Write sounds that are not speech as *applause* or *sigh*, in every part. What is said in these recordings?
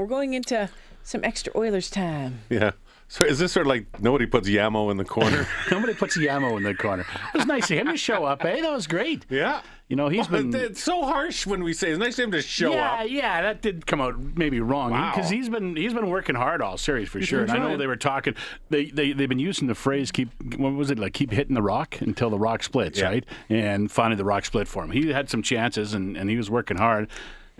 we're going into some extra Oilers time. Yeah. So is this sort of like nobody puts Yamo in the corner? *laughs* Nobody puts Yamo in the corner. It was nice of him to show up, eh? That was great. yeah. You know, he's Well, been. It's so harsh when we say it's nice of him to show yeah, up. yeah, yeah, that did come out maybe wrong Wow. because he's been he's been working hard all series for sure. And I know they were talking. They they they've been using the phrase "keep." What was it like? Keep hitting the rock until the rock splits, Yeah. right? And finally, the rock split for him. He had some chances, and, and he was working hard.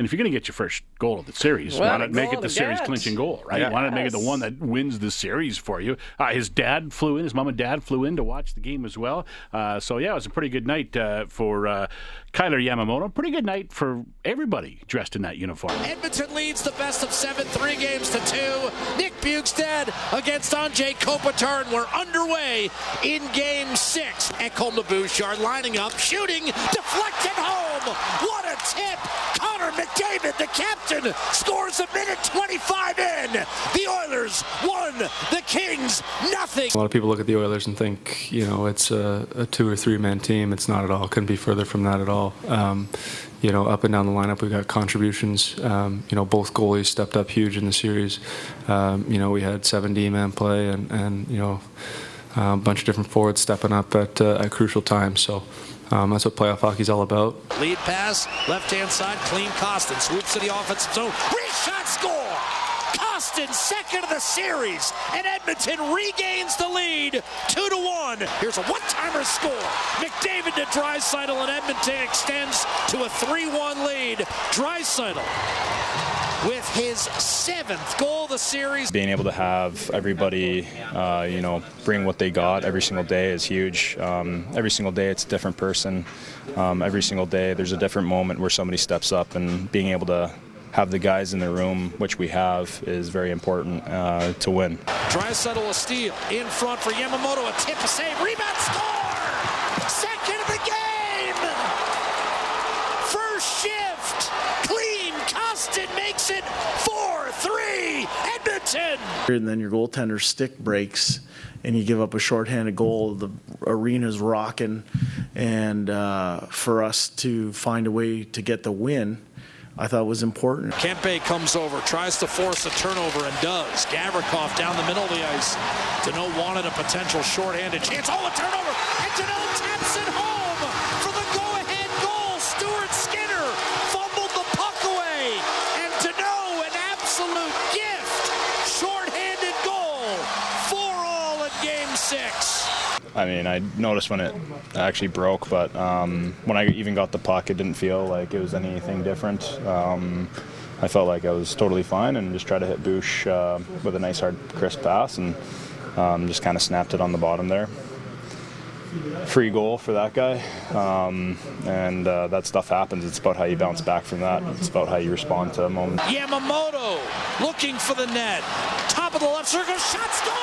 And if you're going to get your first goal of the series, What why not make it the series get. clinching goal, right? Yeah. Why not make it the one that wins the series for you? Uh, his dad flew in, his mom and dad flew in to watch the game as well. Uh, so yeah, it was a pretty good night uh, for uh, Kailer Yamamoto. Pretty good night for everybody dressed in that uniform. Edmonton leads the best of seven, three games to two. Nick Bjugstad against Anze Kopitar, and we're underway in game six. Ekholm to Bouchard lining up, shooting, deflected home. What a tip! McDavid, the captain, scores a minute 25 in. The Oilers won, the Kings nothing. A lot of people look at the Oilers and think, you know, it's a, a two or three man team. It's not at all. Couldn't be further from that at all. Um, you know, up and down the lineup, we got contributions. Um, you know, both goalies stepped up huge in the series. Um, you know, we had seven D man play and, and you know, a bunch of different forwards stepping up at, uh, at crucial times. So um, that's what playoff hockey's all about. Lead pass, left hand side, Klim Kostin. Swoops to the offensive zone. Reshot score! Kostin, second of the series, and Edmonton regains the lead, two to one. Here's a one-timer score. McDavid to Draisaitl, and Edmonton extends to a 3-1 lead. Draisaitl with his seventh goal of the series. being able to have everybody, uh, you know, bring what they got every single day is huge. Um, every single day, it's a different person. Um, every single day, there's a different moment where somebody steps up, and being able to have the guys in the room, which we have, is very important uh, to win. Draisaitl a steal in front for Yamamoto. A tip, a save, rebound, score! Second of the game! First shift, Klim. Kostin makes it 4-3. Edmonton. and then your goaltender's stick breaks and you give up a shorthanded goal, the arena's rocking. And uh, for us to find a way to get the win, I thought was important. Kempe comes over, tries to force a turnover and does. Gavrikov down the middle of the ice. Danault wanted a potential shorthanded chance. Oh, a turnover! And Danault taps it home for the go-ahead goal. Stuart Skinner fumbled the puck away. And Danault, an absolute gift. Shorthanded goal. Four all in game six. I mean, I noticed when it actually broke, but um, when I even got the puck, it didn't feel like it was anything different. Um, I felt like I was totally fine and just tried to hit Boosh uh, with a nice, hard, crisp pass and um, just kind of snapped it on the bottom there. Free goal for that guy. Um, and uh, that stuff happens. It's about how you bounce back from that. It's about how you respond to a moment. Yamamoto looking for the net. Top of the left circle, shot score!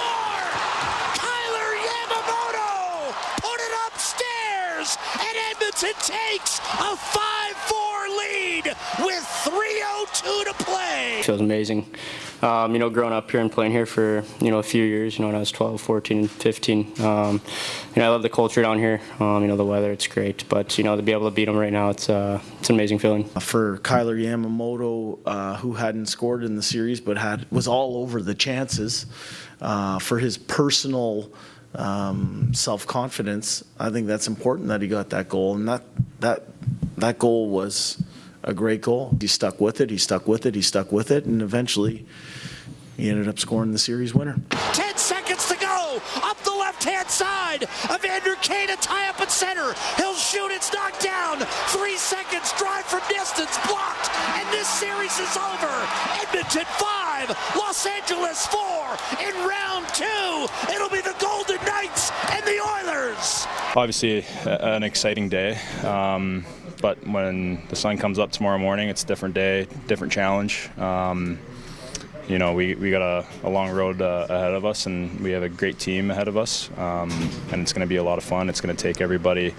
Kailer Yamamoto put it upstairs, and Edmonton takes a 5-4 lead with 3:02 to play. It feels amazing. Um, you know, growing up here and playing here for, you know, a few years, you know, when I was 12, 14, 15. Um, you know, I love the culture down here. Um, you know, the weather, it's great. But, you know, to be able to beat them right now, it's, uh, it's an amazing feeling. For Kailer Yamamoto, uh, who hadn't scored in the series but had was all over the chances, uh, for his personal um, self confidence, I think that's important that he got that goal, and that that that goal was a great goal. He stuck with it. He stuck with it. He stuck with it, and eventually, he ended up scoring the series winner. 10 seconds to go. Up the left-hand side. Evander Kane to tie up at center. He'll shoot. It's knocked down. Three seconds. Drive from distance. Blocked. And this series is over. Edmonton 5. Los Angeles 4. In round two, it'll be the Golden Knights and the Oilers. Obviously, a- an exciting day. Um, but when the sun comes up tomorrow morning, it's a different day, different challenge. Um, you know, we, we got a, a long road uh, ahead of us, and we have a great team ahead of us. Um, and it's going to be a lot of fun. It's going to take everybody.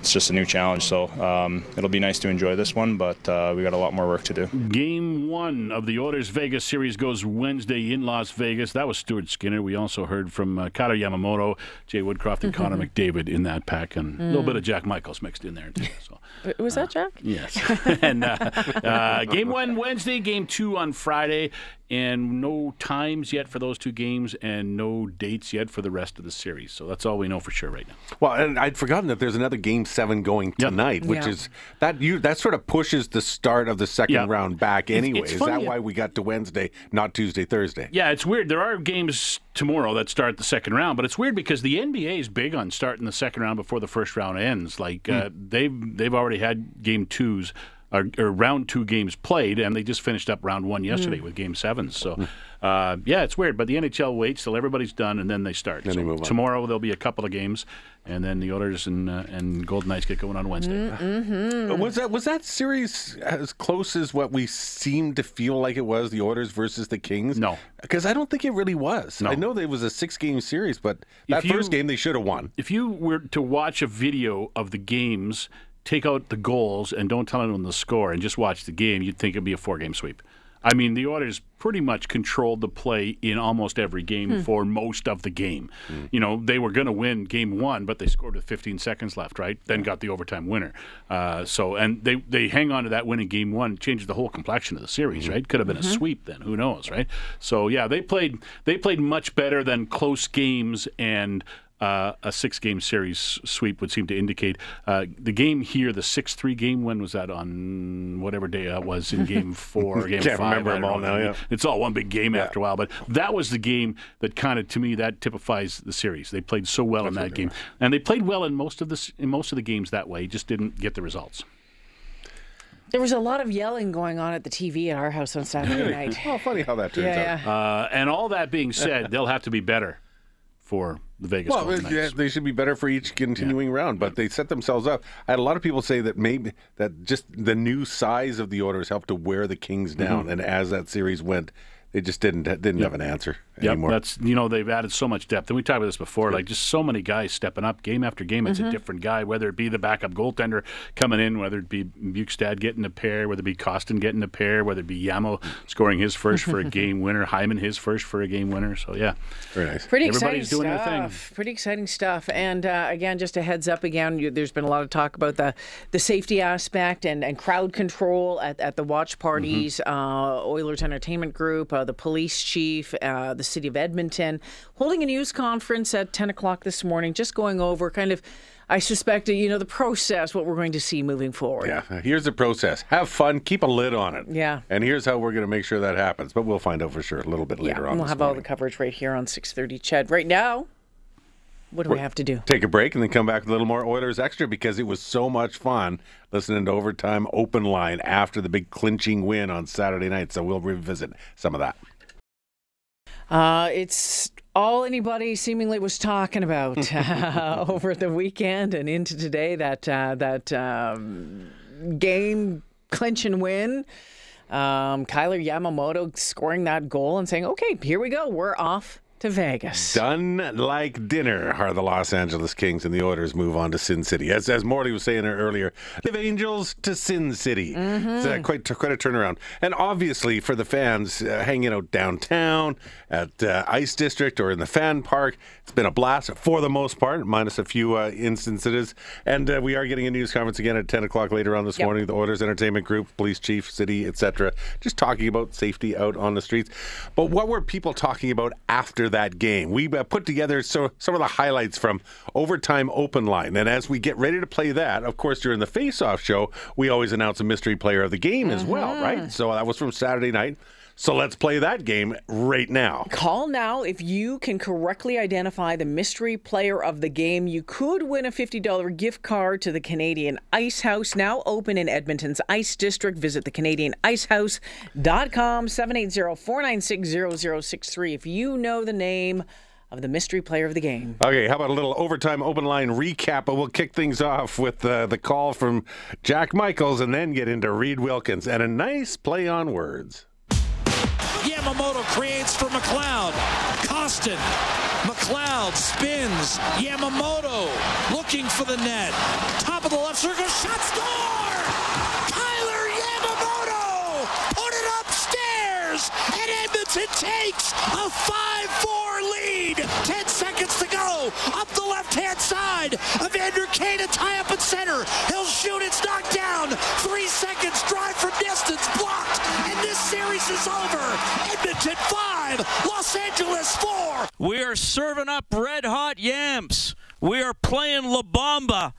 It's just a new challenge, so um, it'll be nice to enjoy this one, but uh, we got a lot more work to do. Game one of the Oilers Vegas series goes Wednesday in Las Vegas. That was Stuart Skinner. We also heard from uh, Kailer Yamamoto, Jay Woodcroft, and Connor *laughs* McDavid in that pack, and a little bit of Jack Michaels mixed in there too. So. Was that Jack? Yes. *laughs* and uh, uh, game one Wednesday, game two on Friday. And no times yet for those two games, and no dates yet for the rest of the series. So that's all we know for sure right now. Well, and I'd forgotten that there's another game seven going Yep. tonight, which Yeah. is that you that sort of pushes the start of the second Yeah. round back anyway. it's is funny, that why we got to Wednesday, not Tuesday, Thursday? Yeah, it's weird. There are games tomorrow that start the second round, but it's weird because the NBA is big on starting the second round before the first round ends. Like uh, they've they've already had game twos. Or, or round two games played, and they just finished up round one yesterday with game sevens. So, uh, yeah, it's weird. But the NHL waits till everybody's done, and then they start. Then so they move on. tomorrow there'll be a couple of games, and then the Oilers and uh, and Golden Knights get going on Wednesday. Uh, Was that was that series as close as what we seemed to feel like it was? The Oilers versus the Kings? No. because I don't think it really was. No. I know that it was a six game series, but that you- first game they should have won. if you were to watch a video of the games, take out the goals and don't tell anyone the score and just watch the game, you'd think it'd be a four game sweep. I mean, the Oilers pretty much controlled the play in almost every game hmm. for most of the game. Hmm. You know, they were going to win game one, but they scored with 15 seconds left, right? Then got the overtime winner. Uh, so, and they, they hang on to that win in game one, changes the whole complexion of the series, mm-hmm. right? Could have been a mm-hmm. sweep then, who knows, right? So, yeah, they played they played much better than close games and uh, a six-game series sweep would seem to indicate. Uh, the game here, the six-three game, when was that on whatever day that was in *laughs* Game Four, or Game Can't Five? remember I don't them all know. now, yeah. It's all one big game after a while, but that was the game that kind of, to me, that typifies the series. They played so well in that game, and they played well in most of the in most of the games that way. Just didn't get the results. There was a lot of yelling going on at the TV at our house on Saturday *laughs* night. Oh, funny how that turns Yeah, out. yeah. Uh, and all that being said, they'll have to be better for the Vegas Well, yeah, they should be better for each continuing round, but they set themselves up. I had a lot of people say that maybe that just the new size of the Oilers helped to wear the Kings down, mm-hmm. and as that series went, they just didn't didn't have an answer Yep, anymore. that's you know they've added so much depth, and we talked about this before. Like just so many guys stepping up, game after game. It's a different guy, whether it be the backup goaltender coming in, whether it be Bjugstad getting a pair, whether it be Kostin getting a pair, whether it be Yamo scoring his first for a *laughs* game winner, Hyman his first for a game winner. So yeah, Very nice. Pretty exciting Everybody's doing their stuff. thing. Pretty exciting stuff. And uh, again, just a heads up again, you, there's been a lot of talk about the, the safety aspect and, and crowd control at, at the watch parties. Mm-hmm. Uh, Oilers Entertainment Group, uh, the police chief, uh, the city of Edmonton, holding a news conference at 10 o'clock this morning, just going over kind of, I suspect, you know, the process, what we're going to see moving forward. Yeah, here's the process. Have fun, keep a lid on it. Yeah. And here's how we're going to make sure that happens. But we'll find out for sure a little bit Yeah, later and on. we'll have all the coverage right here on 6:30. CHED, right now, what do we have to do? Take a break and then come back with a little more Oilers extra because it was so much fun listening to overtime open line after the big clinching win on Saturday night. So we'll revisit some of that. Uh, it's all anybody seemingly was talking about uh, *laughs* *laughs* over the weekend and into today. That uh, that um, game clinch and win. Um, Kailer Yamamoto scoring that goal and saying, "Okay, here we go. We're off to Vegas." Done like dinner are the Los Angeles Kings, and the Oilers move on to Sin City. As, as Morley was saying earlier, live Angels to Sin City. It's uh, quite quite a turnaround, and obviously for the fans uh, hanging out downtown at uh, Ice District or in the fan park, it's been a blast for the most part, minus a few uh, instances. And uh, we are getting a news conference again at 10 o'clock later on this Yep. morning. The Oilers Entertainment Group, Police Chief, City, etc., just talking about safety out on the streets. But what were people talking about after that game? We uh, put together so, some of the highlights from overtime open line. And as we get ready to play that, of course, during the face-off show, we always announce a mystery player of the game as well, right? So that was from Saturday night. So let's play that game right now. Call now if you can correctly identify the mystery player of the game. You could win a $50 gift card to the Canadian Ice House, now open in Edmonton's Ice District. Visit thecanadianicehouse.com, 780-496-0063 if you know the name of the mystery player of the game. Okay, how about a little overtime open line recap? But we'll kick things off with uh, the call from Jack Michaels and then get into Reid Wilkins and a nice play on words. Yamamoto creates for McLeod. Kostin. McLeod spins. Yamamoto looking for the net. Top of the left circle. Shot score! Kailer Yamamoto put it upstairs and Edmonton takes a 5-4 lead. 10 seconds to go. Up the left-hand side. Evander Kane to tie up at center. He'll shoot. It's knocked down. Three seconds. Drive from distance. Blocked. Edmonton 5. Los Angeles 4. We are serving up red hot yams. We are playing La Bamba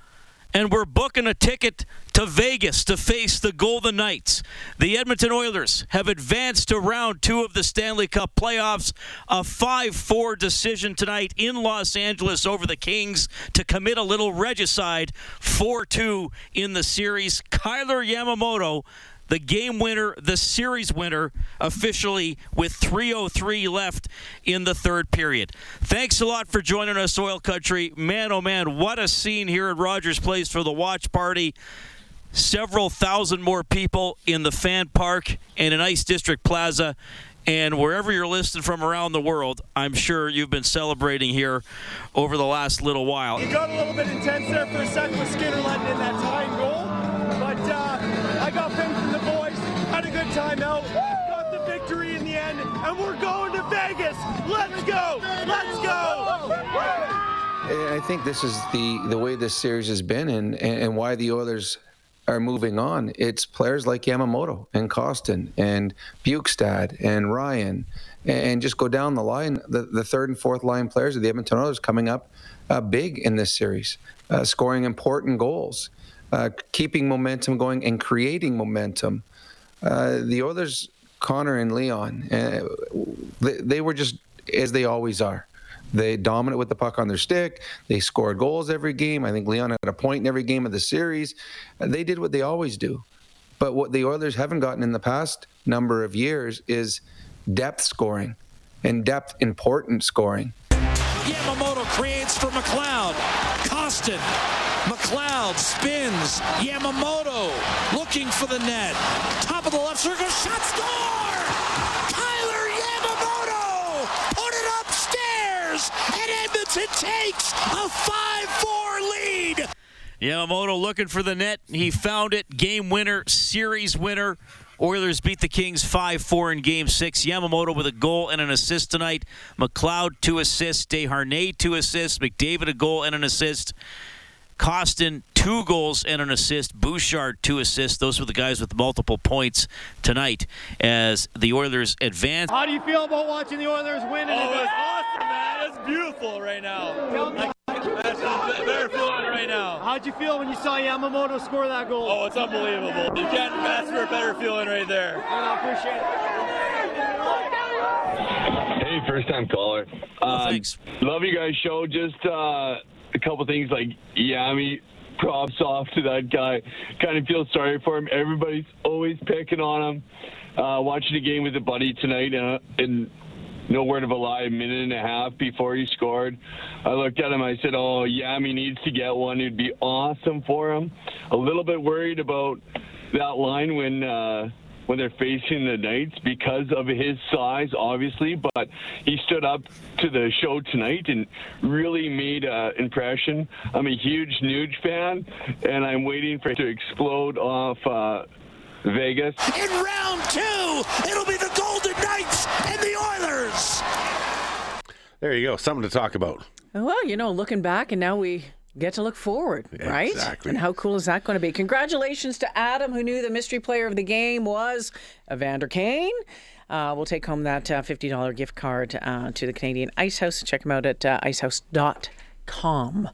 and we're booking a ticket to Vegas to face the Golden Knights. The Edmonton Oilers have advanced to round two of the Stanley Cup playoffs. A 5 4 decision tonight in Los Angeles over the Kings to commit a little regicide 4 2 in the series. Kailer Yamamoto the game winner, the series winner, officially with 3.03 left in the third period. Thanks a lot for joining us, Oil Country. Man, oh man, what a scene here at Rogers Place for the watch party. Several thousand more people in the fan park and in Ice District Plaza. And wherever you're listening from around the world, I'm sure you've been celebrating here over the last little while. You got a little bit intense there for a second with Skinner letting in that tying Had a good time out. Got the victory in the end, and we're going to Vegas. Let's go! Let's go! I think this is the the way this series has been, and and why the Oilers are moving on. It's players like Yamamoto and Kostin and Bjugstad and Ryan, and just go down the line. The, the third and fourth line players of the Edmonton Oilers coming up uh, big in this series, uh, scoring important goals, uh, keeping momentum going, and creating momentum. Uh, the Oilers, Connor and Leon, uh, they, they were just as they always are. They dominant with the puck on their stick. They scored goals every game. I think Leon had a point in every game of the series. They did what they always do. But what the Oilers haven't gotten in the past number of years is depth scoring and depth important scoring. Yamamoto creates for McLeod. Kostin. McLeod spins. Yamamoto looking for the net. Top of the left circle. Shot score! Kailer Yamamoto put it upstairs, and Edmonton takes a 5-4 lead. Yamamoto looking for the net. He found it. Game winner, series winner. Oilers beat the Kings 5 4 in game six. Yamamoto with a goal and an assist tonight. McLeod, two assists. Desharnais, two assists. McDavid, a goal and an assist. Kostin, two goals and an assist. Bouchard, two assists. Those were the guys with multiple points tonight as the Oilers advance. How do you feel about watching the Oilers win? Oh, it's awesome, man. It's beautiful right now. Like, that's very right now. How'd you feel when you saw Yamamoto score that goal? Oh, it's unbelievable. You can't ask for a better feeling right there. I appreciate it. Hey, first time caller. Oh, thanks. Love you guys' show. Just uh, a couple things like Yami. Props off to that guy. Kind of feel sorry for him. Everybody's always picking on him. Uh, watching the game with a buddy tonight, uh, and no word of a lie, a minute and a half before he scored, I looked at him. I said, "Oh, Yami needs to get one. It'd be awesome for him." A little bit worried about that line when. Uh, when they're facing the Knights because of his size, obviously. But he stood up to the show tonight and really made an impression. I'm a huge Nuge fan, and I'm waiting for it to explode off uh, Vegas. In round two, it'll be the Golden Knights and the Oilers. There you go. Something to talk about. Well, you know, looking back, and now we get to look forward, right? Exactly. And how cool is that going to be? Congratulations to Adam, who knew the mystery player of the game was Evander Kane. Uh, we'll take home that uh, $50 gift card uh, to the Canadian Ice House. Check them out at uh, icehouse.com.